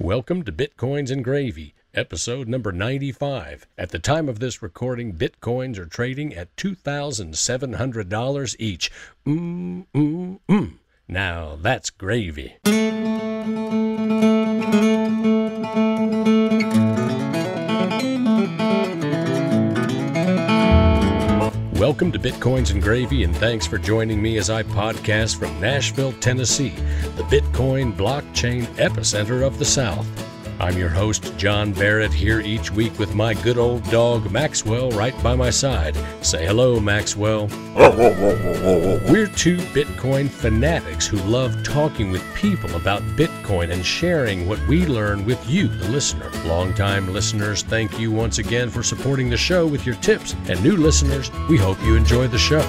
Welcome to Bitcoins and Gravy, episode number 95. At the time of this recording, Bitcoins are trading at $2,700 each. Mmm, mmm, mmm. Now that's gravy. Welcome to Bitcoins and Gravy, and thanks for joining me as I podcast from Nashville, Tennessee, the Bitcoin blockchain epicenter of the South. I'm your host, John Barrett, here each week with my good old dog, Maxwell, right by my side. Say hello, Maxwell. We're two Bitcoin fanatics who love talking with people about Bitcoin and sharing what we learn with you, the listener. Longtime listeners, thank you once again for supporting the show with your tips. And new listeners, we hope you enjoy the show.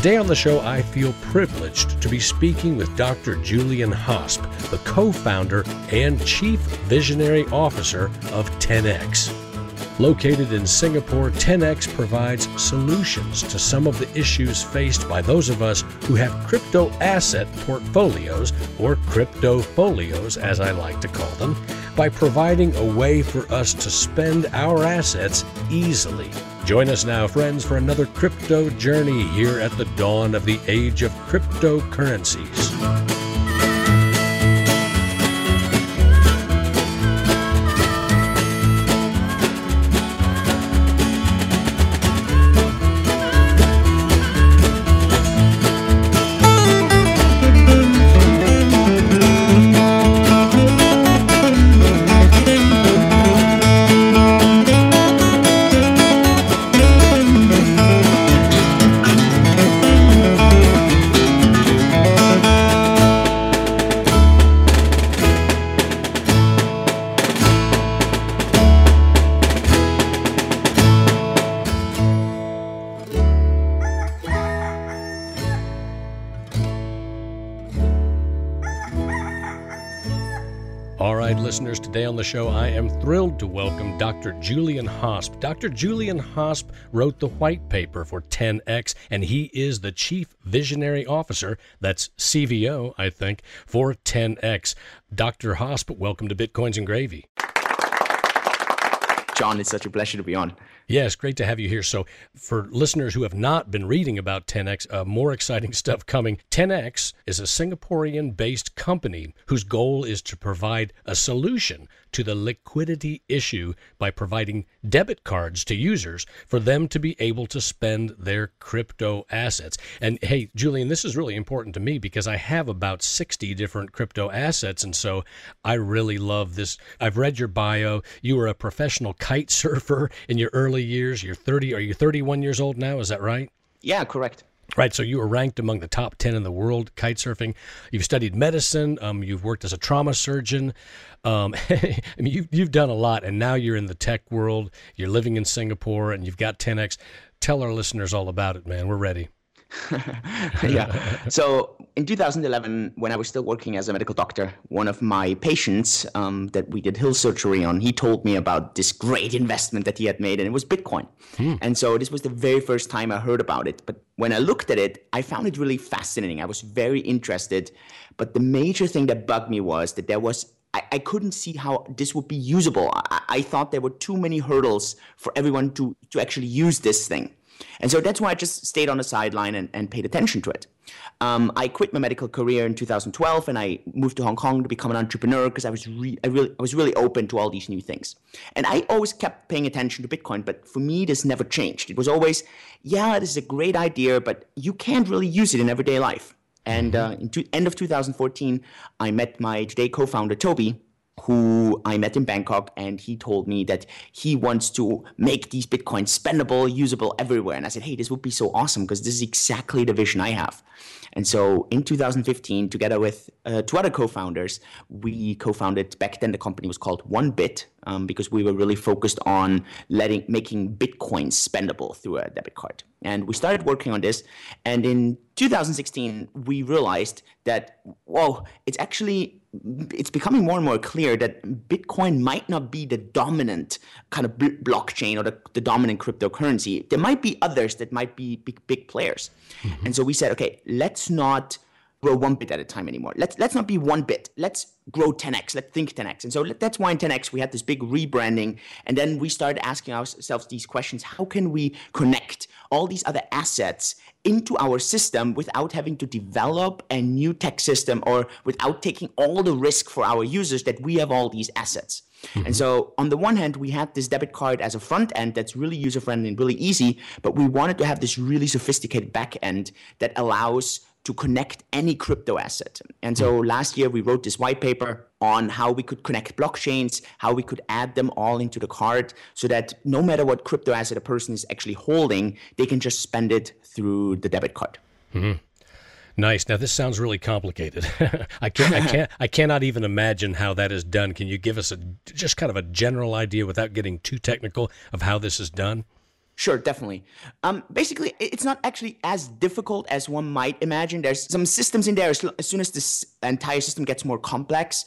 Today on the show, I feel privileged to be speaking with Dr. Julian Hosp, the co founder and chief visionary officer of 10x. Located in Singapore, 10x provides solutions to some of the issues faced by those of us who have crypto asset portfolios, or crypto folios as I like to call them, by providing a way for us to spend our assets easily. Join us now, friends, for another crypto journey here at the dawn of the age of cryptocurrencies. To welcome Dr. Julian Hosp. Dr. Julian Hosp wrote the white paper for 10X, and he is the Chief Visionary Officer, that's CVO, I think, for 10X. Dr. Hosp, welcome to Bitcoins and Gravy. John, it's such a pleasure to be on. Yes, great to have you here. So, for listeners who have not been reading about 10x, uh, more exciting stuff coming. 10x is a Singaporean based company whose goal is to provide a solution to the liquidity issue by providing debit cards to users for them to be able to spend their crypto assets. And hey, Julian, this is really important to me because I have about 60 different crypto assets. And so I really love this. I've read your bio. You were a professional kite surfer in your early years. You're 30, are you 31 years old now? Is that right? Yeah, correct. Right, so you were ranked among the top 10 in the world kite surfing. You've studied medicine, um, you've worked as a trauma surgeon. Um, I mean, you've, you've done a lot, and now you're in the tech world. You're living in Singapore, and you've got 10x. Tell our listeners all about it, man. We're ready. yeah. So in 2011, when I was still working as a medical doctor, one of my patients um, that we did Hill surgery on, he told me about this great investment that he had made, and it was Bitcoin. Hmm. And so this was the very first time I heard about it. But when I looked at it, I found it really fascinating. I was very interested. But the major thing that bugged me was that there was I, I couldn't see how this would be usable. I, I thought there were too many hurdles for everyone to, to actually use this thing. And so that's why I just stayed on the sideline and, and paid attention to it. Um, I quit my medical career in 2012 and I moved to Hong Kong to become an entrepreneur because I was re- I really I was really open to all these new things. And I always kept paying attention to Bitcoin, but for me this never changed. It was always, yeah, this is a great idea, but you can't really use it in everyday life. And uh, in to- end of 2014, I met my today co-founder Toby, who I met in Bangkok, and he told me that he wants to make these bitcoins spendable, usable everywhere. And I said, hey, this would be so awesome because this is exactly the vision I have. And so in 2015, together with uh, two other co-founders, we co-founded, back then the company was called OneBit, um, because we were really focused on letting making Bitcoin spendable through a debit card. And we started working on this. And in 2016, we realized that, whoa, it's actually it's becoming more and more clear that Bitcoin might not be the dominant kind of blockchain or the, the dominant cryptocurrency. There might be others that might be big, big players. Mm-hmm. And so we said, okay, let's not grow one bit at a time anymore. Let's let's not be one bit. Let's grow 10x. Let's think 10x. And so that's why in 10x we had this big rebranding, and then we started asking ourselves these questions: How can we connect all these other assets into our system without having to develop a new tech system or without taking all the risk for our users that we have all these assets? Mm-hmm. And so, on the one hand, we had this debit card as a front end that's really user friendly and really easy, but we wanted to have this really sophisticated back end that allows to connect any crypto asset. And so last year we wrote this white paper on how we could connect blockchains, how we could add them all into the card so that no matter what crypto asset a person is actually holding, they can just spend it through the debit card. Mm-hmm. Nice. Now this sounds really complicated. I can't, I can't, I cannot even imagine how that is done. Can you give us a just kind of a general idea, without getting too technical, of how this is done? Sure, definitely. Um, basically, it's not actually as difficult as one might imagine. There's some systems in there. As soon as this entire system gets more complex,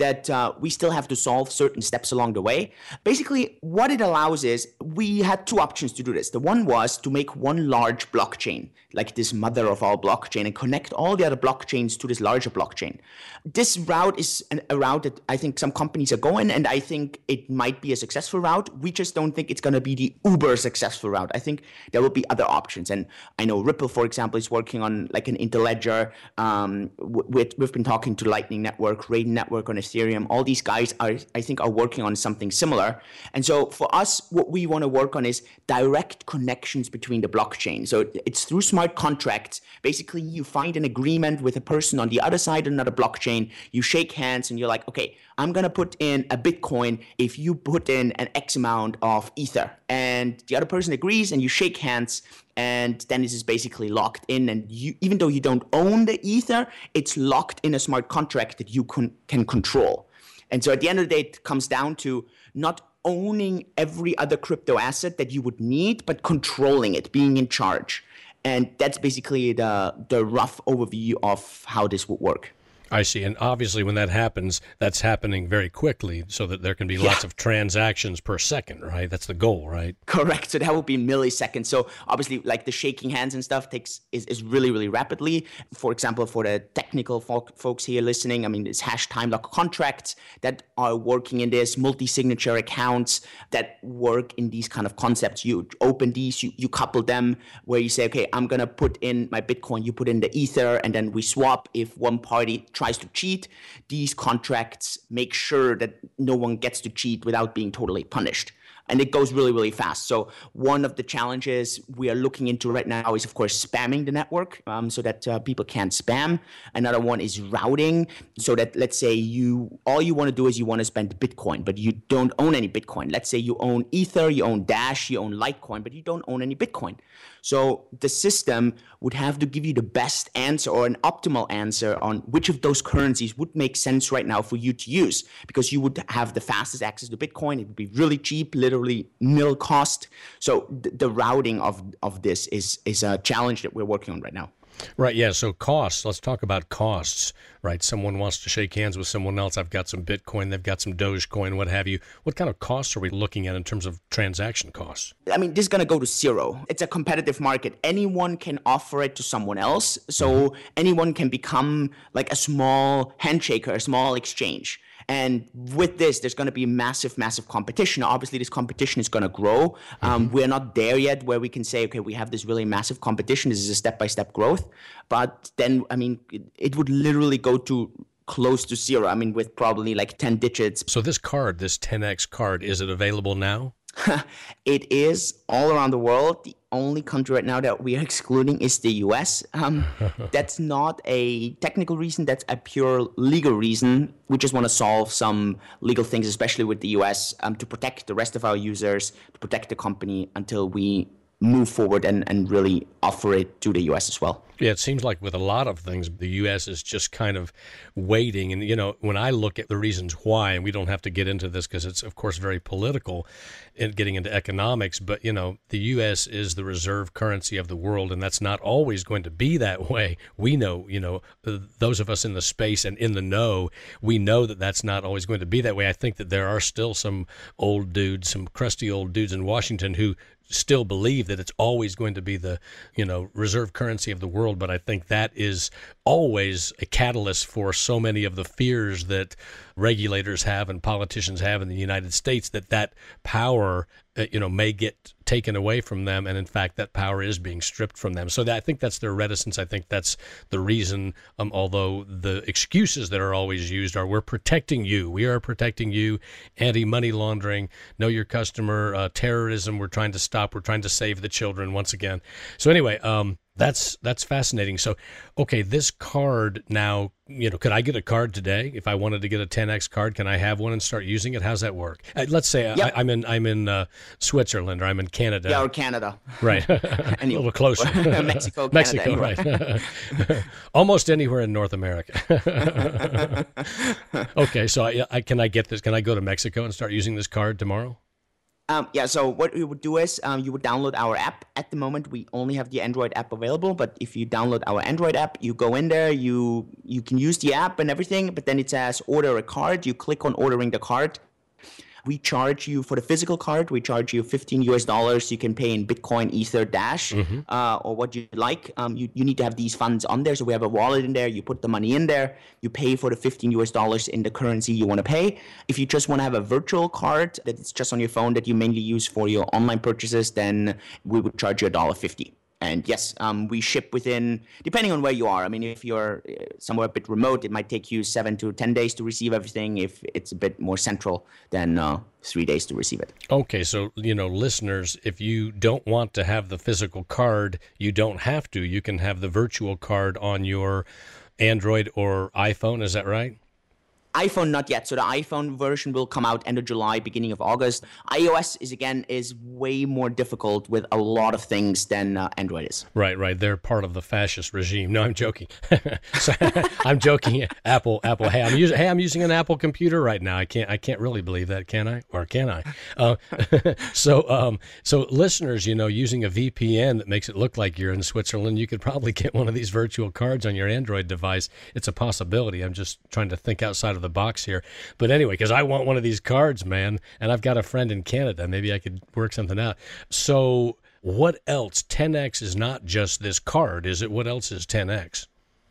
that uh, we still have to solve certain steps along the way. Basically, what it allows is we had two options to do this. The one was to make one large blockchain, like this mother of all blockchain, and connect all the other blockchains to this larger blockchain. This route is an, a route that I think some companies are going, and I think it might be a successful route. We just don't think it's going to be the uber successful route. I think there will be other options, and I know Ripple, for example, is working on like an interledger. Um, we've been talking to Lightning Network, Raiden Network on Ethereum. All these guys are, I think, are working on something similar. And so for us, what we want to work on is direct connections between the blockchain. So it's through smart contracts. Basically, you find an agreement with a person on the other side of another blockchain. You shake hands and you're like, okay, I'm going to put in a Bitcoin if you put in an X amount of Ether. And the other person agrees and you shake hands and then this is basically locked in. And you even though you don't own the ether it's locked in a smart contract that you can, can control. And so at the end of the day it comes down to not owning every other crypto asset that you would need but controlling it being in charge. And that's basically the the rough overview of how this would work I see. And obviously, when that happens, that's happening very quickly so that there can be yeah. lots of transactions per second, right? That's the goal, right? Correct. So that would be milliseconds. So obviously, like the shaking hands and stuff takes is, is really, really rapidly. For example, for the technical folk, folks here listening, I mean, it's hash time lock contracts that are working in this, multi signature accounts that work in these kind of concepts. You open these, you, you couple them where you say, okay, I'm going to put in my Bitcoin, you put in the Ether, and then we swap if one party tries to cheat, these contracts make sure that no one gets to cheat without being totally punished and it goes really really fast. So one of the challenges we are looking into right now is of course spamming the network um, so that uh, people can't spam. Another one is routing so that let's say you all you want to do is you want to spend bitcoin but you don't own any bitcoin. Let's say you own ether you own dash you own litecoin but you don't own any bitcoin. So the system would have to give you the best answer or an optimal answer on which of those currencies would make sense right now for you to use because you would have the fastest access to bitcoin it would be really cheap literally literally nil cost. So th- the routing of of this is is a challenge that we're working on right now. Right. Yeah. So costs. Let's talk about costs. Right. Someone wants to shake hands with someone else. I've got some Bitcoin. They've got some Dogecoin. What have you? What kind of costs are we looking at in terms of transaction costs? I mean, this is going to go to zero. It's a competitive market. Anyone can offer it to someone else. So mm-hmm. anyone can become like a small handshaker, a small exchange. And with this, there's going to be massive, massive competition. Obviously, this competition is going to grow. Um, mm-hmm. We're not there yet where we can say, okay, we have this really massive competition. This is a step by step growth. But then, I mean, it, it would literally go to close to zero. I mean, with probably like 10 digits. So, this card, this 10x card, is it available now? it is all around the world. The only country right now that we are excluding is the US. Um, that's not a technical reason, that's a pure legal reason. We just want to solve some legal things, especially with the US, um, to protect the rest of our users, to protect the company until we move forward and, and really offer it to the US as well. Yeah, it seems like with a lot of things, the U.S. is just kind of waiting. And, you know, when I look at the reasons why, and we don't have to get into this because it's, of course, very political in getting into economics, but, you know, the U.S. is the reserve currency of the world, and that's not always going to be that way. We know, you know, uh, those of us in the space and in the know, we know that that's not always going to be that way. I think that there are still some old dudes, some crusty old dudes in Washington who still believe that it's always going to be the you know reserve currency of the world but i think that is always a catalyst for so many of the fears that regulators have and politicians have in the united states that that power uh, you know may get taken away from them. And in fact that power is being stripped from them. So that, i think that's their reticence. I think that's the reason um, although the excuses that are always used are we're protecting you. We are protecting you. Anti-money laundering. Know your customer uh, terrorism. We're trying to stop. We're trying to save the children. Once again. So anyway um, that's that's fascinating. So, okay, this card now, you know, could I get a card today if I wanted to get a 10x card? Can I have one and start using it? How's that work? Uh, let's say yep. I, am in I'm in uh, Switzerland or I'm in Canada. Yeah, or Canada. Right, a little closer. Mexico, Canada, Mexico, right? Almost anywhere in North America. okay, so I, I, can I get this? Can I go to Mexico and start using this card tomorrow? Um, yeah, so what you would do is um, you would download our app. At the moment, we only have the Android app available, but if you download our Android app, you go in there, you you can use the app and everything, but then it says order a card. You click on ordering the card we charge you for the physical card. We charge you 15 US dollars. You can pay in Bitcoin, Ether, Dash, mm-hmm. uh, or what you like. Um, you, you need to have these funds on there. So we have a wallet in there. You put the money in there. You pay for the 15 US dollars in the currency you want to pay. If you just want to have a virtual card that is just on your phone that you mainly use for your online purchases, then we would charge you a dollar fifty. And yes, um, we ship within, depending on where you are. I mean, if you're uh, somewhere a bit remote, it might take you seven to 10 days to receive everything. If it's a bit more central, then uh, three days to receive it. Okay, so, you know, listeners, if you don't want to have the physical card, you don't have to. You can have the virtual card on your Android or iPhone. Is that right? iPhone not yet. So the iPhone version will come out end of July, beginning of August. iOS is again is way more difficult with a lot of things than uh, Android is. Right, right. They're part of the fascist regime. No, I'm joking. I'm joking. Apple, Apple. Hey, I'm using. Hey, I'm using an Apple computer right now. I can't. I can't really believe that, can I? Or can I? Uh, so, um, so listeners, you know, using a VPN that makes it look like you're in Switzerland, you could probably get one of these virtual cards on your Android device. It's a possibility. I'm just trying to think outside of of the box here. But anyway, because I want one of these cards, man, and I've got a friend in Canada. Maybe I could work something out. So, what else? 10x is not just this card, is it? What else is 10x?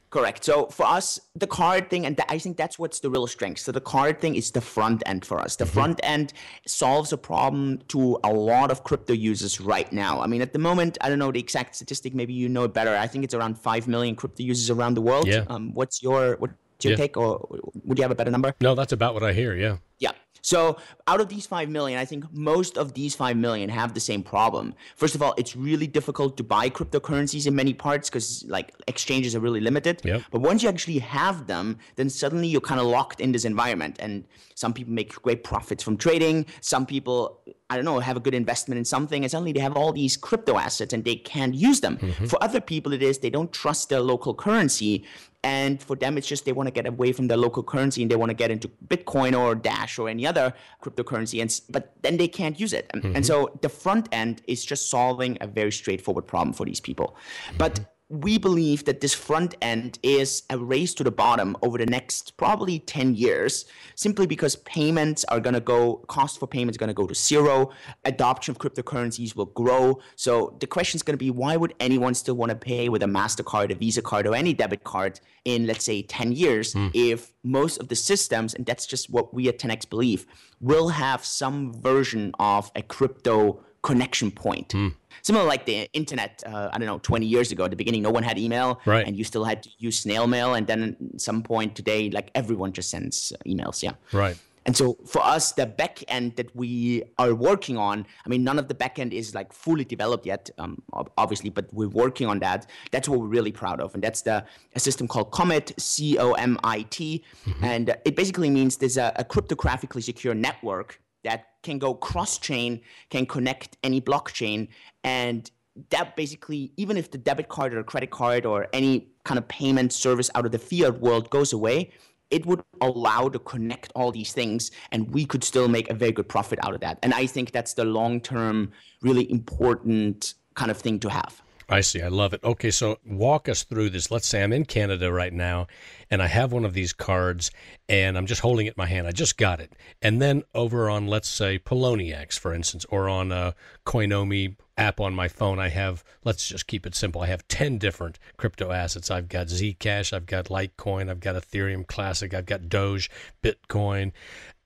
Correct. So for us, the card thing, and th- I think that's what's the real strength. So the card thing is the front end for us. The mm-hmm. front end solves a problem to a lot of crypto users right now. I mean, at the moment, I don't know the exact statistic. Maybe you know it better. I think it's around five million crypto users around the world. Yeah. Um, what's your what your yeah. take, or would you have a better number? No, that's about what I hear. Yeah. Yeah. So out of these 5 million, I think most of these 5 million have the same problem. First of all, it's really difficult to buy cryptocurrencies in many parts because like exchanges are really limited. Yep. But once you actually have them, then suddenly you're kind of locked in this environment. And some people make great profits from trading. Some people, I don't know, have a good investment in something and suddenly they have all these crypto assets and they can't use them. Mm-hmm. For other people, it is they don't trust their local currency and for them it's just they want to get away from their local currency and they want to get into bitcoin or dash or any other cryptocurrency and but then they can't use it and, mm-hmm. and so the front end is just solving a very straightforward problem for these people but we believe that this front end is a race to the bottom over the next probably 10 years simply because payments are going to go cost for payments going to go to zero adoption of cryptocurrencies will grow so the question is going to be why would anyone still want to pay with a mastercard a visa card or any debit card in let's say 10 years mm. if most of the systems and that's just what we at 10x believe will have some version of a crypto connection point. Mm similar like the internet uh, i don't know 20 years ago at the beginning no one had email right. and you still had to use snail mail and then at some point today like everyone just sends emails yeah. Right. And so for us the back end that we are working on i mean none of the back end is like fully developed yet um, obviously but we're working on that. That's what we're really proud of and that's the a system called comit c-o-m-i-t mm-hmm. and it basically means there's a, a cryptographically secure network that can go cross chain, can connect any blockchain, and that basically, even if the debit card or credit card or any kind of payment service out of the fiat world goes away, it would allow to connect all these things and we could still make a very good profit out of that. And I think that's the long term, really important kind of thing to have. I see. I love it. Okay, so walk us through this. Let's say I'm in Canada right now and I have one of these cards and I'm just holding it in my hand. I just got it. And then over on, let's say, Poloniex, for instance, or on a Coinomi app on my phone, I have, let's just keep it simple, I have 10 different crypto assets. I've got Zcash, I've got Litecoin, I've got Ethereum Classic, I've got Doge, Bitcoin,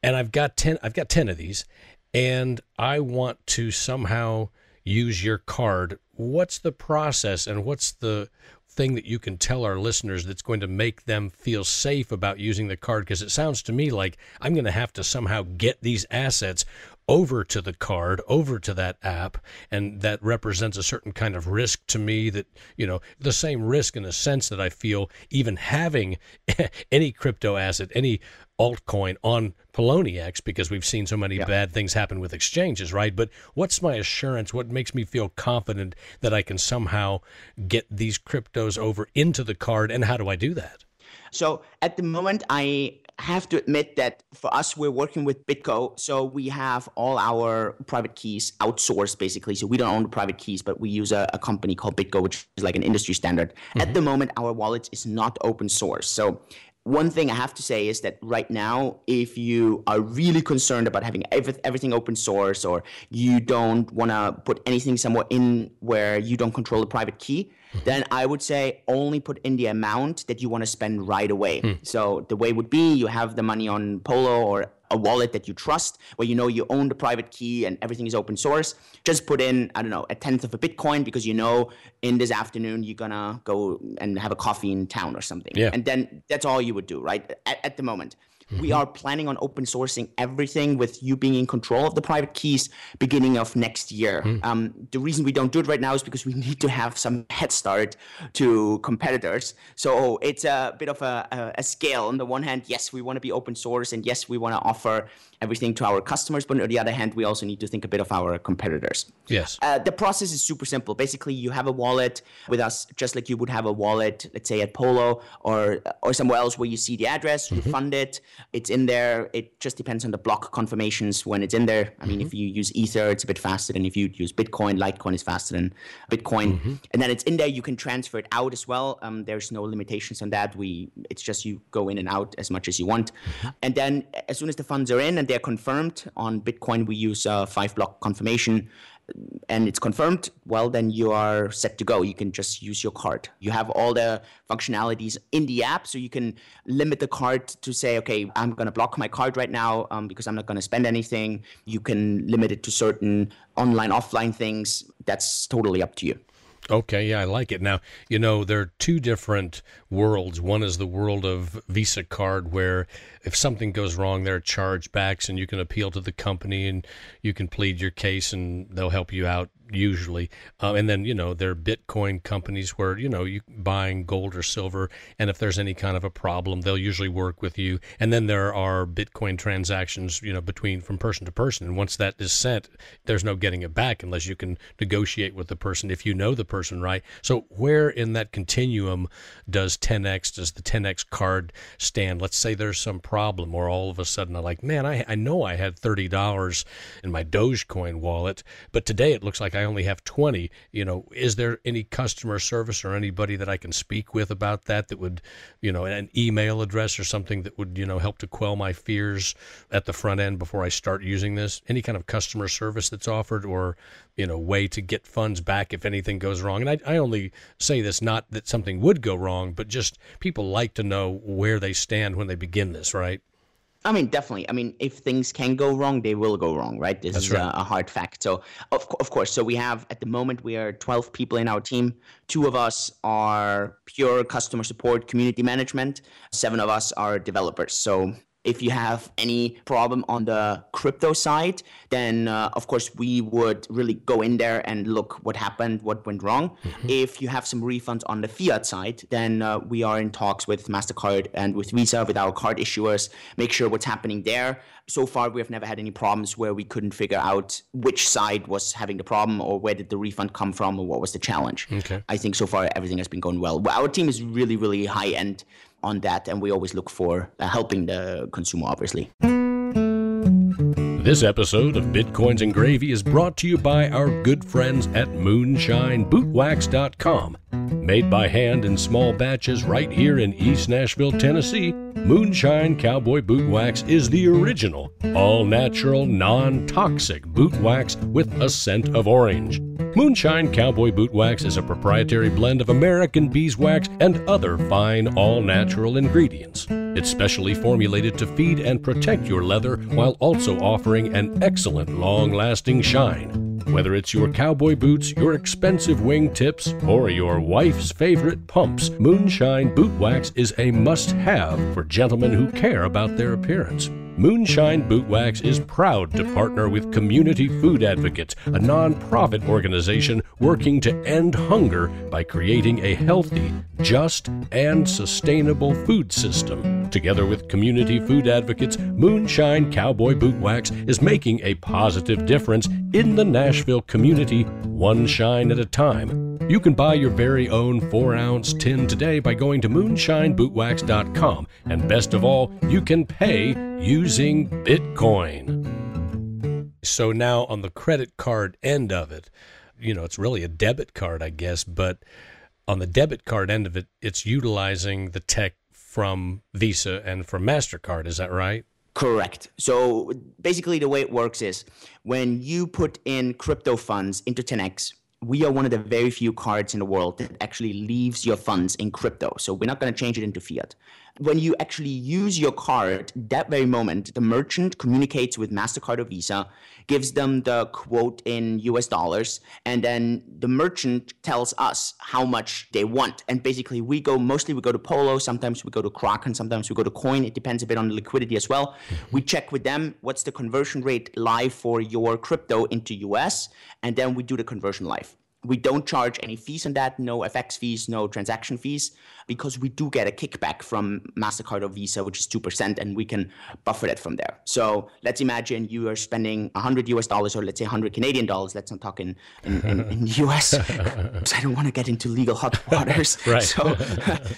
and I've got 10, I've got 10 of these. And I want to somehow use your card. What's the process and what's the thing that you can tell our listeners that's going to make them feel safe about using the card? Because it sounds to me like I'm going to have to somehow get these assets over to the card, over to that app, and that represents a certain kind of risk to me that, you know, the same risk in a sense that I feel even having any crypto asset, any altcoin on Poloniex because we've seen so many yeah. bad things happen with exchanges, right? But what's my assurance? What makes me feel confident that I can somehow get these cryptos over into the card, and how do I do that? So at the moment, I have to admit that for us, we're working with BitGo. So we have all our private keys outsourced basically. So we don't own the private keys, but we use a, a company called BitGo, which is like an industry standard. Mm-hmm. At the moment, our wallet is not open source. So one thing I have to say is that right now, if you are really concerned about having everything open source or you don't want to put anything somewhere in where you don't control the private key, mm-hmm. then I would say only put in the amount that you want to spend right away. Mm. So the way would be you have the money on Polo or a wallet that you trust, where you know you own the private key and everything is open source. Just put in, I don't know, a tenth of a Bitcoin because you know in this afternoon you're gonna go and have a coffee in town or something. Yeah. And then that's all you would do, right? At, at the moment. Mm-hmm. We are planning on open sourcing everything with you being in control of the private keys beginning of next year. Mm. Um, the reason we don't do it right now is because we need to have some head start to competitors. So it's a bit of a, a, a scale. On the one hand, yes, we want to be open source, and yes, we want to offer everything to our customers. But on the other hand, we also need to think a bit of our competitors. Yes. Uh, the process is super simple. Basically, you have a wallet with us, just like you would have a wallet, let's say at Polo or or somewhere else where you see the address, you mm-hmm. fund it, it's in there. It just depends on the block confirmations when it's in there. I mean, mm-hmm. if you use Ether, it's a bit faster than if you use Bitcoin. Litecoin is faster than Bitcoin, mm-hmm. and then it's in there. You can transfer it out as well. Um, there's no limitations on that. We it's just you go in and out as much as you want, mm-hmm. and then as soon as the funds are in and they're confirmed on Bitcoin, we use a five block confirmation and it's confirmed, well, then you are set to go. You can just use your card. You have all the functionalities in the app, so you can limit the card to say, okay, I'm going to block my card right now um, because I'm not going to spend anything. You can limit it to certain online, offline things. That's totally up to you. Okay, yeah, I like it. Now, you know, there are two different worlds. One is the world of Visa card, where if something goes wrong, there are chargebacks, and you can appeal to the company and you can plead your case, and they'll help you out usually. Uh, and then, you know, there are Bitcoin companies where, you know, you buying gold or silver. And if there's any kind of a problem, they'll usually work with you. And then there are Bitcoin transactions, you know, between from person to person. And once that is sent, there's no getting it back unless you can negotiate with the person if you know the person, right? So where in that continuum does 10X, does the 10X card stand? Let's say there's some problem or all of a sudden I'm like, man, I, I know I had $30 in my Dogecoin wallet, but today it looks like I only have 20, you know, is there any customer service or anybody that I can speak with about that that would, you know, an email address or something that would, you know, help to quell my fears at the front end before I start using this? Any kind of customer service that's offered or, you know, way to get funds back if anything goes wrong? And I, I only say this not that something would go wrong, but just people like to know where they stand when they begin this, right? I mean, definitely. I mean, if things can go wrong, they will go wrong, right? This That's is right. a, a, hard fact. So, of, of course, so we have at the moment we are 12 people in our team. Two of us are pure customer support, community management. Seven of us are developers. So If you have any problem on the crypto side, then uh, of course we would really go in there and look what happened, what went wrong. Mm-hmm. If you have some refunds on the fiat side, then uh, we are in talks with MasterCard and with Visa, with our card issuers, make sure what's happening there. So far, we have never had any problems where we couldn't figure out which side was having the problem or where did the refund come from or what was the challenge. Okay. I think so far everything has been going well. Our team is really, really high end on that, and we always look for uh, helping the consumer, obviously. This episode of Bitcoins and Gravy is brought to you by our good friends at MoonshineBootwax.com. Made by hand in small batches right here in East Nashville, Tennessee, Moonshine Cowboy Boot Wax is the original, all natural, non toxic boot wax with a scent of orange. Moonshine Cowboy Boot Wax is a proprietary blend of American beeswax and other fine, all natural ingredients. It's specially formulated to feed and protect your leather while also offering an excellent long lasting shine. Whether it's your cowboy boots, your expensive wingtips, or your wife's favorite pumps, Moonshine Boot Wax is a must have for gentlemen who care about their appearance. Moonshine Boot Wax is proud to partner with Community Food Advocates, a nonprofit organization working to end hunger by creating a healthy, just, and sustainable food system. Together with Community Food Advocates, Moonshine Cowboy Boot Wax is making a positive difference in the Nashville community, one shine at a time. You can buy your very own 4 ounce tin today by going to moonshinebootwax.com. And best of all, you can pay using Bitcoin. So now on the credit card end of it, you know, it's really a debit card, I guess, but on the debit card end of it, it's utilizing the tech from Visa and from MasterCard. Is that right? Correct. So basically, the way it works is when you put in crypto funds into 10x, we are one of the very few cards in the world that actually leaves your funds in crypto. So we're not going to change it into fiat. When you actually use your card, that very moment, the merchant communicates with MasterCard or Visa, gives them the quote in US dollars, and then the merchant tells us how much they want. And basically, we go mostly we go to Polo, sometimes we go to Kraken, sometimes we go to Coin. It depends a bit on the liquidity as well. We check with them what's the conversion rate live for your crypto into US, and then we do the conversion live we don't charge any fees on that, no FX fees, no transaction fees, because we do get a kickback from MasterCard or Visa, which is 2%, and we can buffer that from there. So let's imagine you are spending 100 US dollars, or let's say 100 Canadian dollars. Let's not talk in, in, in, in US, I don't want to get into legal hot waters. right. So,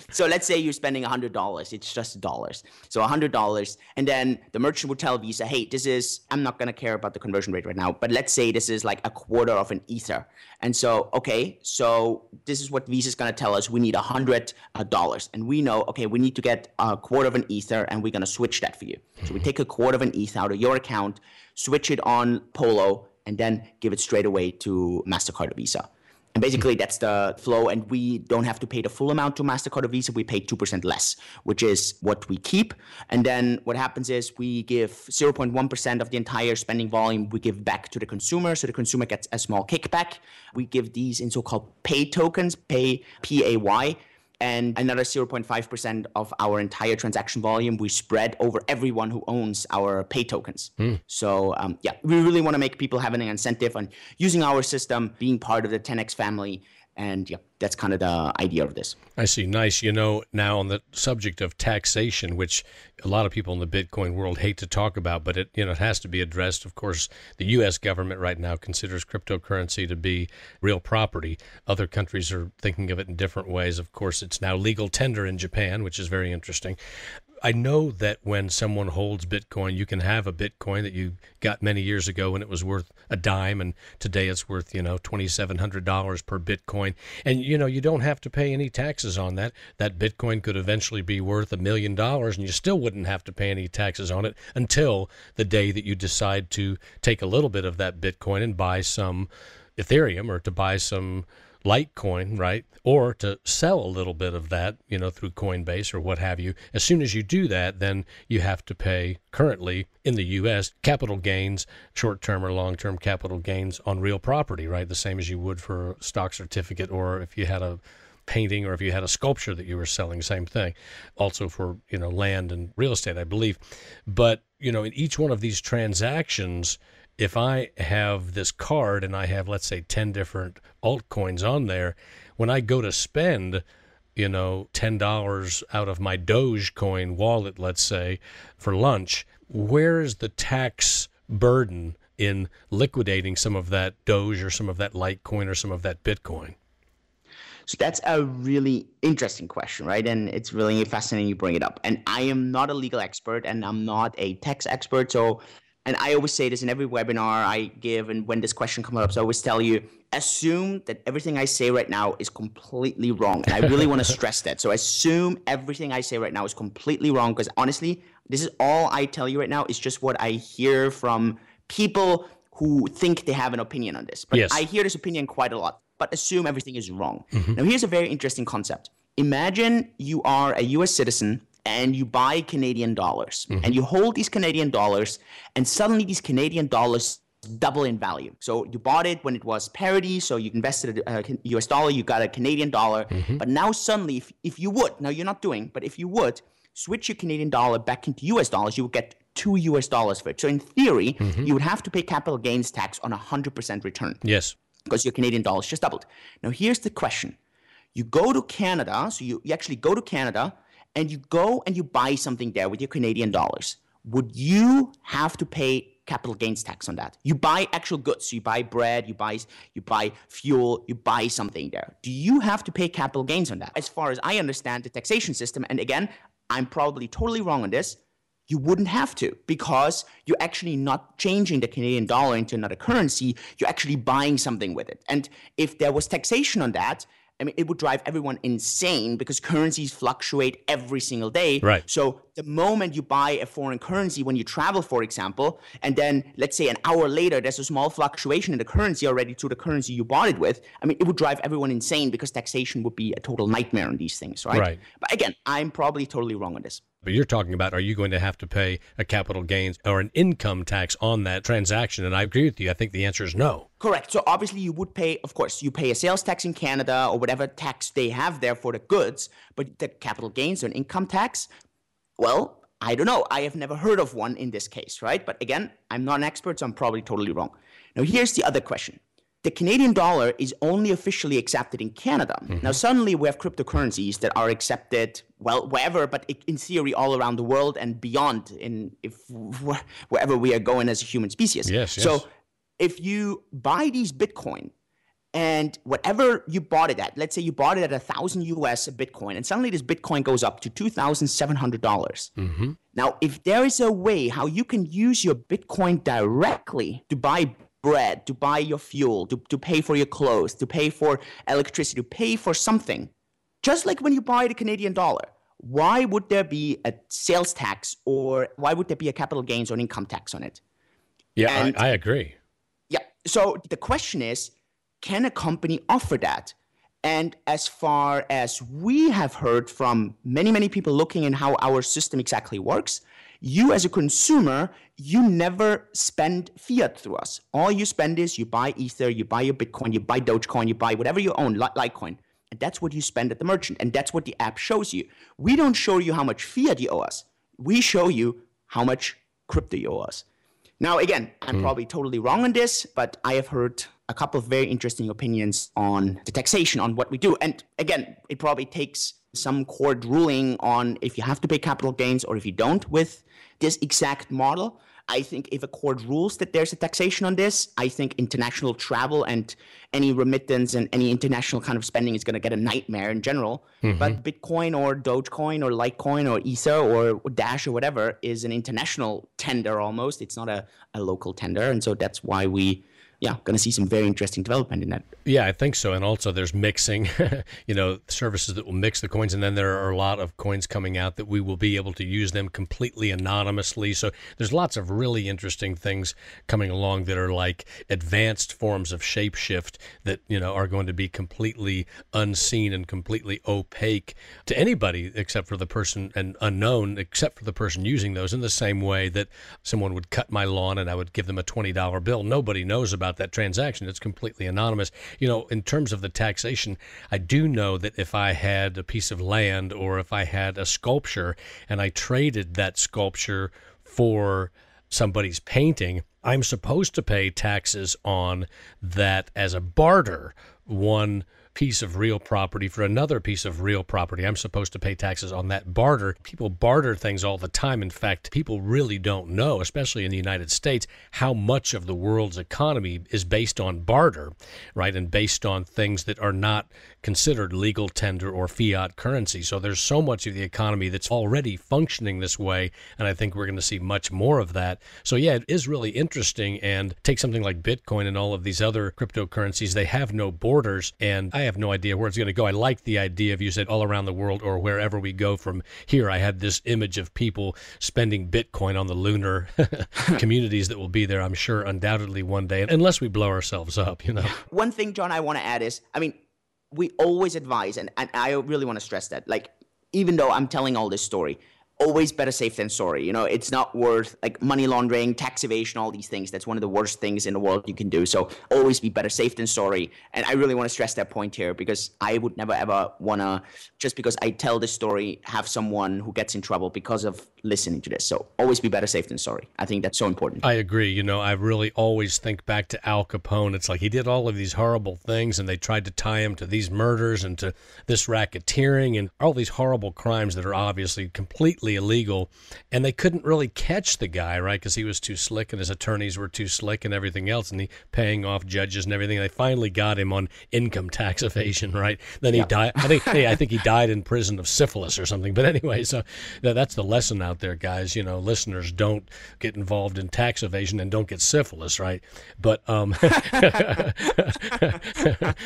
so let's say you're spending $100. It's just dollars. So $100. And then the merchant would tell Visa, hey, this is, I'm not going to care about the conversion rate right now, but let's say this is like a quarter of an Ether. And so, okay, so this is what Visa is going to tell us. We need $100 uh, dollars. And we know, okay, we need to get a quarter of an Ether and we're going to switch that for you. So we take a quarter of an Ether out of your account, switch it on Polo, and then give it straight away to MasterCard or Visa. And basically, that's the flow. And we don't have to pay the full amount to MasterCard or Visa. We pay 2% less, which is what we keep. And then what happens is we give 0.1% of the entire spending volume, we give back to the consumer. So the consumer gets a small kickback. We give these in so called pay tokens, pay P A Y and another 0.5% of our entire transaction volume we spread over everyone who owns our pay tokens. Mm. So um, yeah, we really want to make people have an incentive on using our system, being part of the 10x family, and yeah, that's kind of the idea of this. I see. Nice. You know, now on the subject of taxation, which a lot of people in the Bitcoin world hate to talk about, but it you know it has to be addressed. Of course, the U.S. government right now considers cryptocurrency to be real property. Other countries are thinking of it in different ways. Of course, it's now legal tender in Japan, which is very interesting. I know that when someone holds Bitcoin, you can have a Bitcoin that you got many years ago when it was worth a dime, and today it's worth you know twenty seven hundred dollars per Bitcoin, and you know you don't have to pay any taxes on that. That Bitcoin could eventually be worth a million dollars, and you still wouldn't have to pay any taxes on it until the day that you decide to take a little bit of that Bitcoin and buy some Ethereum or to buy some Litecoin, right? Or to sell a little bit of that, you know, through Coinbase or what have you. As soon as you do that, then you have to pay currently in the US capital gains, short term or long term capital gains on real property, right? The same as you would for a stock certificate or if you had a painting or if you had a sculpture that you were selling, same thing. Also for, you know, land and real estate, I believe. But, you know, in each one of these transactions, if I have this card and I have, let's say, 10 different altcoins on there, when I go to spend, you know, $10 out of my Dogecoin wallet, let's say, for lunch, where is the tax burden in liquidating some of that Doge or some of that Litecoin or some of that Bitcoin? So that's a really interesting question, right? And it's really fascinating you bring it up. And I am not a legal expert and I'm not a tax expert. So, and I always say this in every webinar I give. And when this question comes up, so I always tell you assume that everything I say right now is completely wrong. And I really want to stress that. So assume everything I say right now is completely wrong because honestly, this is all I tell you right now is just what I hear from people who think they have an opinion on this. But yes. I hear this opinion quite a lot but assume everything is wrong. Mm-hmm. Now, here's a very interesting concept. Imagine you are a US citizen and you buy Canadian dollars mm-hmm. and you hold these Canadian dollars, and suddenly these Canadian dollars double in value. So you bought it when it was parity, so you invested a US dollar, you got a Canadian dollar. Mm-hmm. But now, suddenly, if, if you would, now you're not doing, but if you would switch your Canadian dollar back into US dollars, you would get two US dollars for it. So in theory, mm-hmm. you would have to pay capital gains tax on a 100% return. Yes because your Canadian dollars just doubled. Now, here's the question you go to Canada, so you, you actually go to Canada and you go and you buy something there with your Canadian dollars. Would you have to pay capital gains tax on that? You buy actual goods, so you buy bread, you buy you buy fuel, you buy something there. Do you have to pay capital gains on that? As far as I understand the taxation system, and again, I'm probably totally wrong on this, you wouldn't have to because you're actually not changing the Canadian dollar into another currency. You're actually buying something with it. And if there was taxation on that, I mean, it would drive everyone insane because currencies fluctuate every single day. Right. So the moment you buy a foreign currency when you travel, for example, and then let's say an hour later there's a small fluctuation in the currency already to the currency you bought it with, I mean, it would drive everyone insane because taxation would be a total nightmare on these things, right? Right. But again, I'm probably totally wrong on this. But you're talking about are you going to have to pay a capital gains or an income tax on that transaction? And I agree with you. I think the answer is no. Correct. So obviously you would pay, of course, you pay a sales tax in Canada or whatever tax they have there for the goods, but the capital gains or an income tax, well, I don't know. I have never heard of one in this case, right? But again, I'm not an expert, so I'm probably totally wrong. Now, here's the other question the Canadian dollar is only officially accepted in Canada. Mm-hmm. Now, suddenly we have cryptocurrencies that are accepted, well, wherever, but in theory, all around the world and beyond, in if wherever we are going as a human species. Yes, yes. So, if you buy these Bitcoin and whatever you bought it at, let's say you bought it at a thousand US a Bitcoin, and suddenly this Bitcoin goes up to two thousand seven hundred dollars. Mm-hmm. Now, if there is a way how you can use your Bitcoin directly to buy bread, to buy your fuel, to, to pay for your clothes, to pay for electricity, to pay for something, just like when you buy the Canadian dollar, why would there be a sales tax or why would there be a capital gains or income tax on it? Yeah, and, I, I agree. Yeah. So the question is can a company offer that? And as far as we have heard from many, many people looking in how our system exactly works, you as a consumer, you never spend fiat through us. All you spend is you buy Ether, you buy your Bitcoin, you buy Dogecoin, you buy whatever you own, Litecoin. And that's what you spend at the merchant. And that's what the app shows you. We don't show you how much fiat you owe us. We show you how much crypto you owe us. Now, again, I'm mm. probably totally wrong on this, but I have heard a couple of very interesting opinions on the taxation, on what we do. And again, it probably takes some court ruling on if you have to pay capital gains or if you don't with this exact model. I think if a court rules that there's a taxation on this, I think international travel and any remittance and any international kind of spending is going to get a nightmare in general. Mm-hmm. But Bitcoin or Dogecoin or Litecoin or Ether or Dash or whatever is an international tender almost. It's not a, a local tender. And so that's why we yeah, going to see some very interesting development in that. Yeah, I think so. And also, there's mixing, you know, services that will mix the coins, and then there are a lot of coins coming out that we will be able to use them completely anonymously. So there's lots of really interesting things coming along that are like advanced forms of shapeshift that you know are going to be completely unseen and completely opaque to anybody except for the person and unknown except for the person using those. In the same way that someone would cut my lawn and I would give them a twenty dollar bill, nobody knows about about that transaction. It's completely anonymous. You know, in terms of the taxation, I do know that if I had a piece of land or if I had a sculpture and I traded that sculpture for somebody's painting, I'm supposed to pay taxes on that as a barter. One piece of real property for another piece of real property. I'm supposed to pay taxes on that barter. People barter things all the time. In fact, people really don't know, especially in the United States, how much of the world's economy is based on barter, right? And based on things that are not considered legal tender or fiat currency. So there's so much of the economy that's already functioning this way. And I think we're going to see much more of that. So, yeah, it is really interesting. And take something like Bitcoin and all of these other cryptocurrencies, they have no borders. And I have no idea where it's going to go. I like the idea of you said all around the world or wherever we go from here. I had this image of people spending Bitcoin on the lunar communities that will be there, I'm sure, undoubtedly one day, unless we blow ourselves up, you know. One thing, John, I want to add is, I mean, we always advise, and, and I really want to stress that, like, even though I'm telling all this story, always better safe than sorry. You know, it's not worth like money laundering, tax evasion, all these things. That's one of the worst things in the world you can do. So always be better safe than sorry. And I really want to stress that point here because I would never ever want to, just because I tell this story, have someone who gets in trouble because of listening to this. So always be better safe than sorry. I think that's so important. I agree. You know, I really always think back to Al Capone. It's like he did all of these horrible things and they tried to tie him to these murders and to this racketeering and all these horrible crimes that are obviously completely completely illegal. And they couldn't really catch the guy, right? Because he was too slick and his attorneys were too slick and everything else. And he paying off judges and everything. They finally got him on income tax evasion, right? Then he yeah. died. I think, hey, I think he died in prison of syphilis or something. But anyway, so that's the lesson out there, guys. You know, listeners don't get involved in tax evasion and don't get syphilis, right? But, um,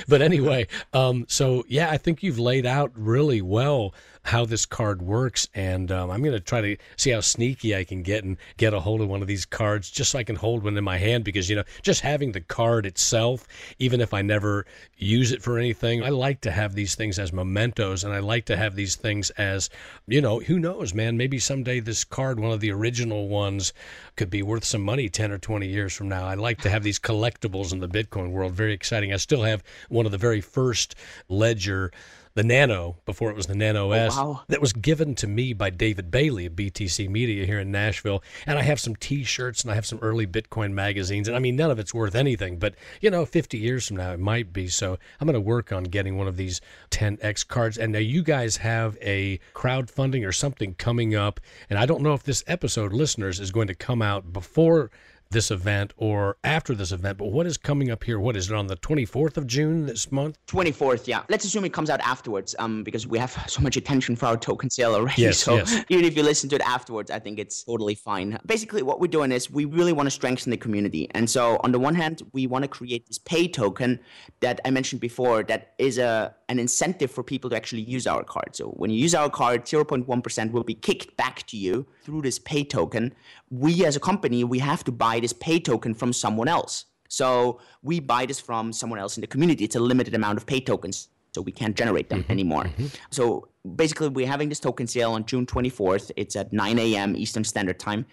but anyway, um, so yeah, I think you've laid out really well how this card works, and um, I'm going to try to see how sneaky I can get and get a hold of one of these cards just so I can hold one in my hand because you know just having the card itself, even if I never use it for anything, I like to have these things as mementos, and I like to have these things as you know who knows, man, maybe someday this card, one of the original ones, could be worth some money 10 or 20 years from now. I like to have these collectibles in the Bitcoin world. Very exciting. I still have one of the very first ledger the Nano before it was the Nano oh, S wow. that was given to me by David Bailey of BTC Media here in Nashville. And I have some T-shirts and I have some early Bitcoin magazines. And I mean, none of it's worth anything, but you know, 50 years from now it might be. So I'm going to work on getting one of these 10x cards. And now you guys have a crowdfunding or something coming up. And I don't know if this episode, listeners, is going to come out before this event or after this event, but what is coming up here? What is it on the 24th of June this month? 24th, yeah. Let's assume it comes out afterwards um, because we have so much attention for our token sale already. Yes, so yes. even if you listen to it afterwards, I think it's totally fine. Basically, what we're doing is we really want to strengthen the community. And so, on the one hand, we want to create this pay token that I mentioned before that is a an incentive for people to actually use our card. So when you use our card, 0.1% will be kicked back to you through this pay token. We as a company, we have to buy this pay token from someone else. So we buy this from someone else in the community. It's a limited amount of pay tokens. So we can't generate them mm-hmm, anymore. Mm-hmm. So basically, we're having this token sale on June 24th. It's at 9 a.m. Eastern Standard Time.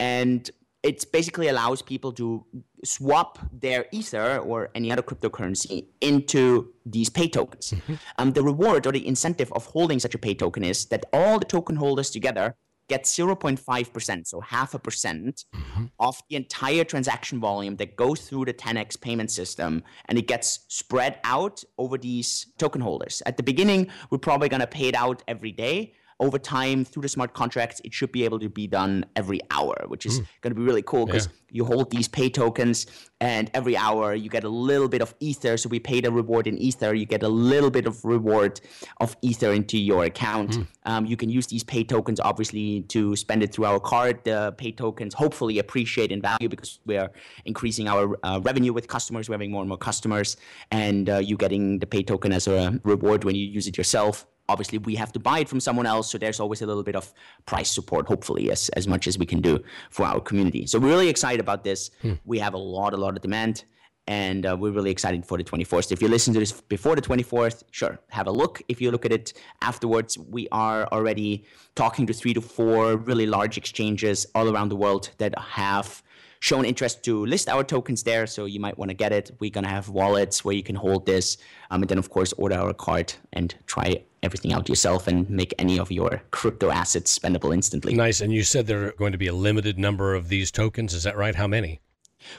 And it basically allows people to swap their ether or any other cryptocurrency into these pay tokens. Mm-hmm. Um, the reward or the incentive of holding such a pay token is that all the token holders together get 0.5%, so half a percent mm-hmm. of the entire transaction volume that goes through the 10x payment system and it gets spread out over these token holders. At the beginning, we're probably going to pay it out every day over time through the smart contracts, it should be able to be done every hour, which is mm. going to be really cool because yeah. you hold these pay tokens and every hour you get a little bit of ether. So we pay the reward in ether, you get a little bit of reward of ether into your account. Mm. Um, you can use these pay tokens obviously to spend it through our card. The pay tokens hopefully appreciate in value because we are increasing our uh, revenue with customers. We're having more and more customers, and uh, you getting the pay token as a reward when you use it yourself obviously we have to buy it from someone else so there's always a little bit of price support hopefully as, as much as we can do for our community. So we're really excited about this. Hmm. we have a lot a lot of demand and uh, we're really excited for the 24th if you listen to this before the 24th sure have a look. If you look at it afterwards we are already talking to three to four really large exchanges all around the world that have shown interest to list our tokens there. So you might want to get it. We're going to have wallets where you can hold this. Um, and then, of course, order our card and try everything out yourself and make any of your crypto assets spendable instantly. Nice. And you said there are going to be a limited number of these tokens. Is that right? How many?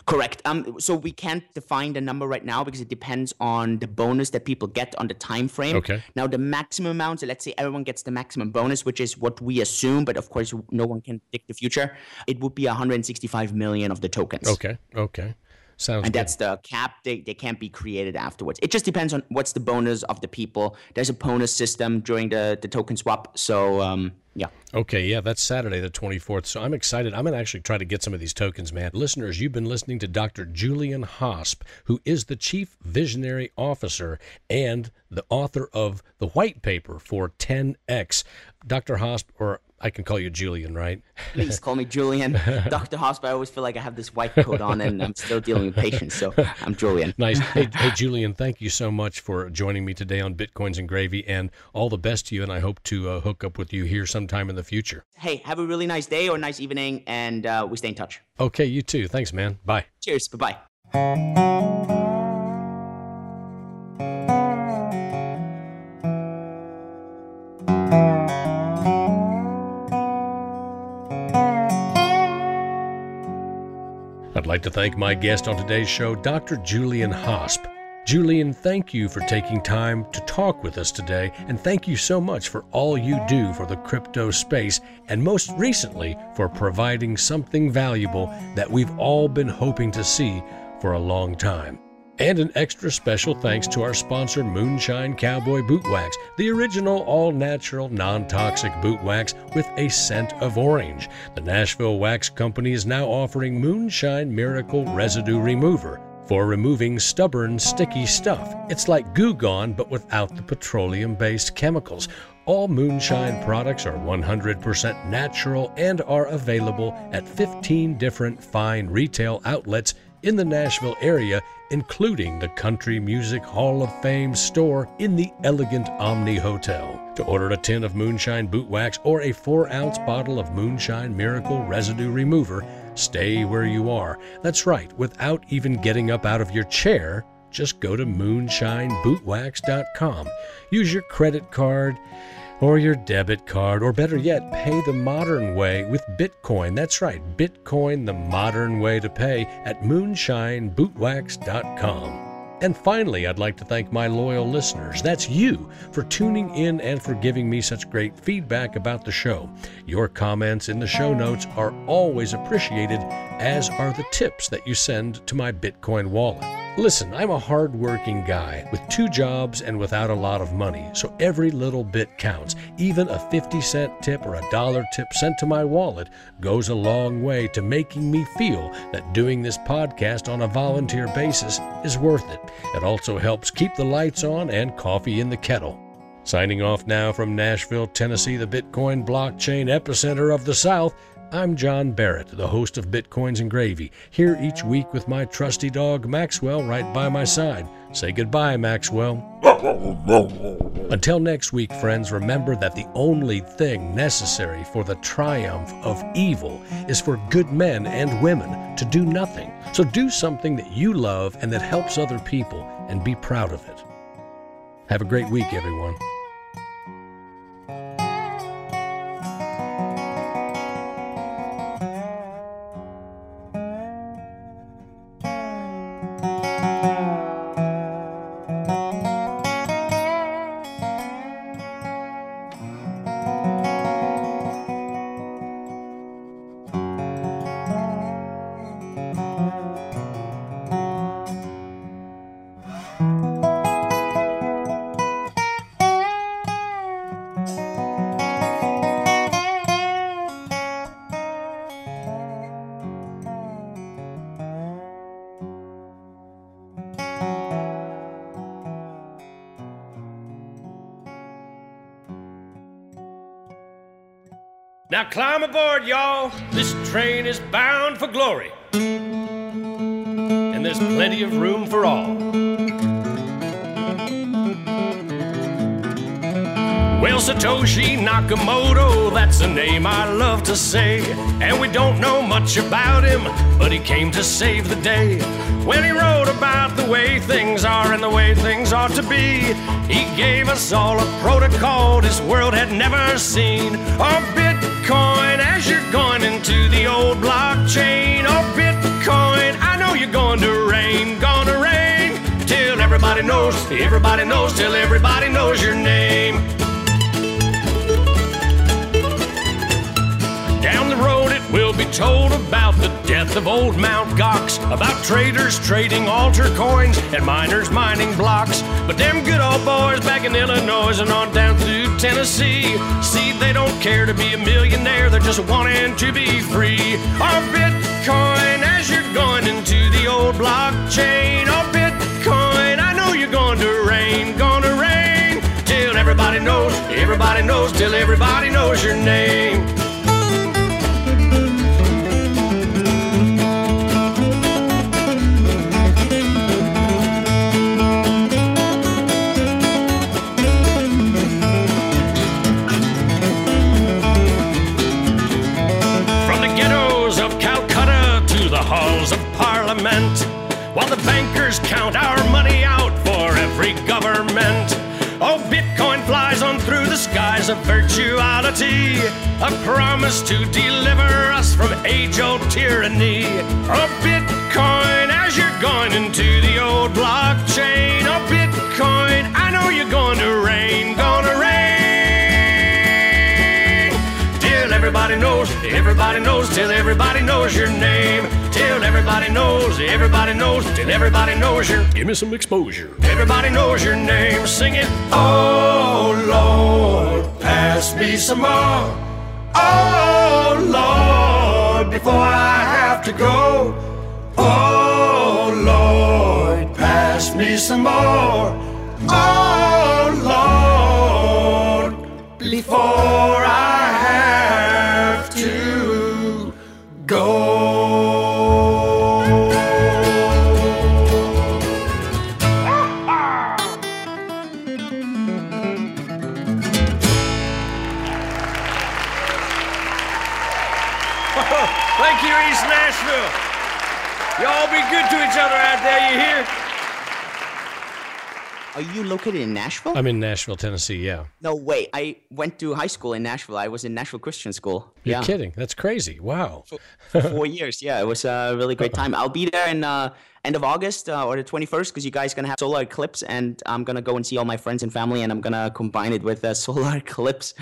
Correct. Um, so we can't define the number right now because it depends on the bonus that people get on the time frame. Okay. Now the maximum amount. So let's say everyone gets the maximum bonus, which is what we assume, but of course no one can predict the future. It would be 165 million of the tokens. Okay. Okay. Sounds and good. that's the cap. They, they can't be created afterwards. It just depends on what's the bonus of the people. There's a bonus system during the, the token swap. So um, yeah. Okay, yeah, that's Saturday the 24th. So I'm excited. I'm going to actually try to get some of these tokens, man. Listeners, you've been listening to Dr. Julian Hosp, who is the Chief Visionary Officer and the author of the white paper for 10X. Dr. Hosp, or I can call you Julian, right? Please call me Julian. Dr. Hosp, I always feel like I have this white coat on and I'm still dealing with patients. So I'm Julian. Nice. Hey, hey, Julian, thank you so much for joining me today on Bitcoins and Gravy and all the best to you. And I hope to uh, hook up with you here sometime in the future. Hey, have a really nice day or nice evening and uh, we stay in touch. Okay, you too. Thanks, man. Bye. Cheers. Bye bye. I'd like to thank my guest on today's show, Dr. Julian Hosp. Julian, thank you for taking time to talk with us today, and thank you so much for all you do for the crypto space, and most recently for providing something valuable that we've all been hoping to see for a long time. And an extra special thanks to our sponsor, Moonshine Cowboy Boot Wax, the original all natural, non toxic boot wax with a scent of orange. The Nashville Wax Company is now offering Moonshine Miracle Residue Remover for removing stubborn, sticky stuff. It's like Goo Gone, but without the petroleum based chemicals. All Moonshine products are 100% natural and are available at 15 different fine retail outlets in the Nashville area, including the Country Music Hall of Fame store in the elegant Omni Hotel. To order a tin of Moonshine Boot Wax or a 4 ounce bottle of Moonshine Miracle Residue Remover, stay where you are. That's right, without even getting up out of your chair, just go to moonshinebootwax.com. Use your credit card or your debit card, or better yet, pay the modern way with Bitcoin. That's right, Bitcoin, the modern way to pay at moonshinebootwax.com. And finally, I'd like to thank my loyal listeners. That's you for tuning in and for giving me such great feedback about the show. Your comments in the show notes are always appreciated, as are the tips that you send to my Bitcoin wallet. Listen, I'm a hard-working guy with two jobs and without a lot of money, so every little bit counts. Even a 50 cent tip or a dollar tip sent to my wallet goes a long way to making me feel that doing this podcast on a volunteer basis is worth it. It also helps keep the lights on and coffee in the kettle. Signing off now from Nashville, Tennessee, the Bitcoin blockchain epicenter of the South. I'm John Barrett, the host of Bitcoins and Gravy, here each week with my trusty dog Maxwell right by my side. Say goodbye, Maxwell. Until next week, friends, remember that the only thing necessary for the triumph of evil is for good men and women to do nothing. So do something that you love and that helps other people, and be proud of it. Have a great week, everyone. Glory. And there's plenty of room for all. Well, Satoshi Nakamoto, that's a name I love to say. And we don't know much about him, but he came to save the day. When he wrote about the way things are and the way things ought to be, he gave us all a protocol this world had never seen. A Bitcoin as you're going into the old blockchain. Oh, Bitcoin, I know you're going to reign, gonna reign. Till everybody knows, everybody knows, till everybody knows your name. Told about the death of old Mount Gox, about traders trading altar coins and miners mining blocks. But them good old boys back in Illinois and on down through Tennessee, see, they don't care to be a millionaire, they're just wanting to be free. Our Bitcoin as you're going into the old blockchain. Our Bitcoin, I know you're going to reign, gonna reign. Till everybody knows, everybody knows, till everybody knows your name. While the bankers count our money out for every government. Oh, Bitcoin flies on through the skies of virtuality, a promise to deliver us from age old tyranny. Oh, Bitcoin, as you're going into the old blockchain. Oh, Bitcoin, I know you're going to reign, gonna reign. Till everybody knows, everybody knows, till everybody knows your name. Everybody knows, everybody knows, till everybody knows your. Give me some exposure. Everybody knows your name. Sing it. Oh Lord, pass me some more. Oh Lord, before I have to go. Oh Lord, pass me some more. Oh Lord, before I have to go. Each other out there, you hear? Are you located in Nashville? I'm in Nashville, Tennessee. Yeah. no way. I went to high school in Nashville. I was in Nashville Christian School. You're yeah. kidding. That's crazy. Wow. for four years. Yeah, it was a really great time. I'll be there in uh, end of August uh, or the 21st because you guys gonna have solar eclipse, and I'm gonna go and see all my friends and family, and I'm gonna combine it with a solar eclipse.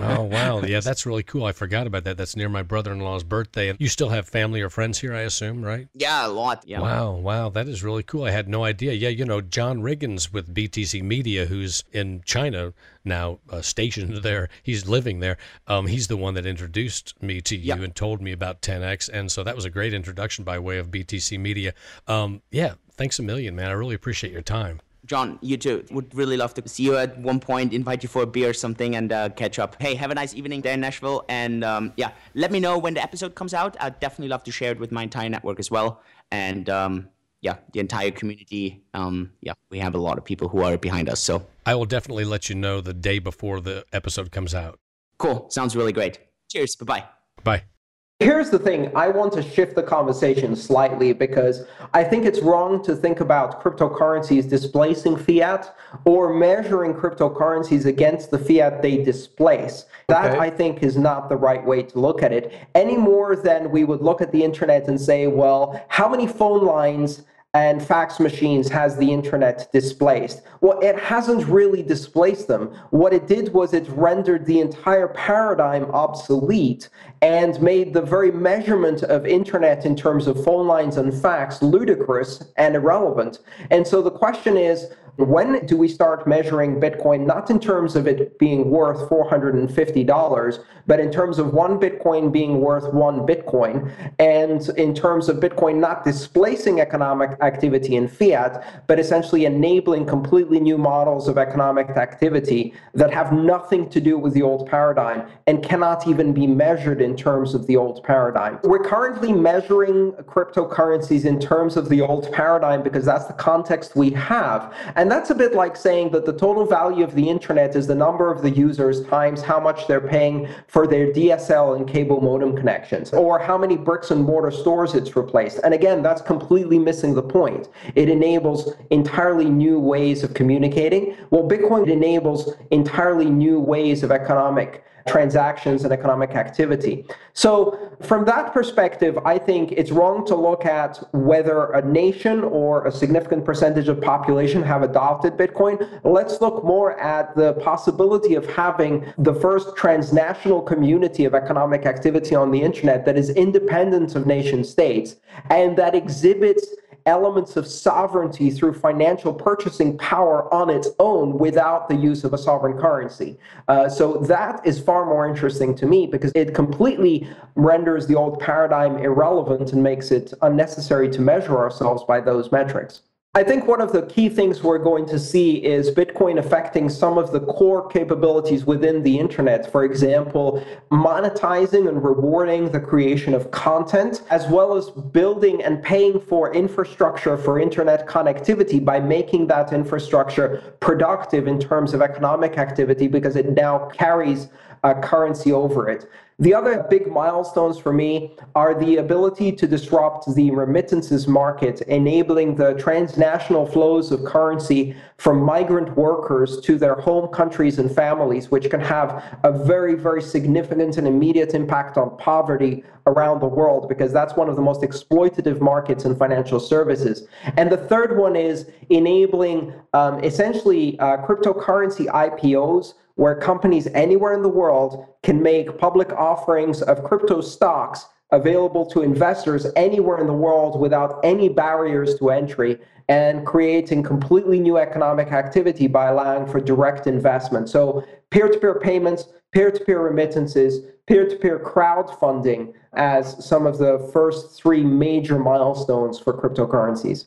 Oh, wow. Yeah, that's really cool. I forgot about that. That's near my brother in law's birthday. You still have family or friends here, I assume, right? yeah, a lot. Yeah. Wow, wow, that is really cool. I had no idea. Yeah, you know, John Riggins with BTC Media, who's in China now, uh, stationed there. He's living there. Um, he's the one that introduced me to you Yeah. and told me about 10x, and so that was a great introduction by way of BTC Media. Um, yeah, thanks a million, man. I really appreciate your time. John, you too. Would really love to see you at one point, invite you for a beer or something, and uh, catch up. Hey, have a nice evening there in Nashville, and um, yeah, let me know when the episode comes out. I'd definitely love to share it with my entire network as well, and um, yeah, the entire community. Um, yeah, we have a lot of people who are behind us. So I will definitely let you know the day before the episode comes out. cool. Sounds really great. Cheers. Bye bye. Bye. Here's the thing I want to shift the conversation slightly because I think it's wrong to think about cryptocurrencies displacing fiat or measuring cryptocurrencies against the fiat they displace. That, Okay. I think, is not the right way to look at it, any more than we would look at the internet and say, well, how many phone lines and fax machines has the internet displaced? Well, it hasn't really displaced them. What it did was it rendered the entire paradigm obsolete and made the very measurement of internet in terms of phone lines and fax ludicrous and irrelevant. And so the question is, when do we start measuring Bitcoin not in terms of it being worth $450, but in terms of one Bitcoin being worth one Bitcoin, and in terms of Bitcoin not displacing economic activity in fiat, but essentially enabling completely new models of economic activity that have nothing to do with the old paradigm and cannot even be measured in terms of the old paradigm? We're currently measuring cryptocurrencies in terms of the old paradigm because that's the context we have. And that's a bit like saying that the total value of the internet is the number of the users times how much they're paying for their DSL and cable modem connections, or how many bricks and mortar stores it's replaced. And again, that's completely missing the point. It enables entirely new ways of communicating. Well, Bitcoin enables entirely new ways of economic transactions and economic activity. So, from that perspective, I think it's wrong to look at whether a nation or a significant percentage of population have adopted Bitcoin. Let's look more at the possibility of having the first transnational community of economic activity on the internet that is independent of nation states and that exhibits elements of sovereignty through financial purchasing power on its own without the use of a sovereign currency. Uh, so that is far more interesting to me because it completely renders the old paradigm irrelevant and makes it unnecessary to measure ourselves by those metrics. I think one of the key things we're going to see is Bitcoin affecting some of the core capabilities within the internet. For example, monetizing and rewarding the creation of content, as well as building and paying for infrastructure for internet connectivity by making that infrastructure productive in terms of economic activity because it now carries a currency over it. The other big milestones for me are the ability to disrupt the remittances market, enabling the transnational flows of currency from migrant workers to their home countries and families, which can have a very, very significant and immediate impact on poverty around the world, because that's one of the most exploitative markets in financial services. And the third one is enabling um, essentially uh, cryptocurrency IPOs where companies anywhere in the world can make public offerings of crypto stocks available to investors anywhere in the world without any barriers to entry and creating completely new economic activity by allowing for direct investment. So, peer to peer payments, peer to peer remittances, peer to peer crowdfunding as some of the first three major milestones for cryptocurrencies.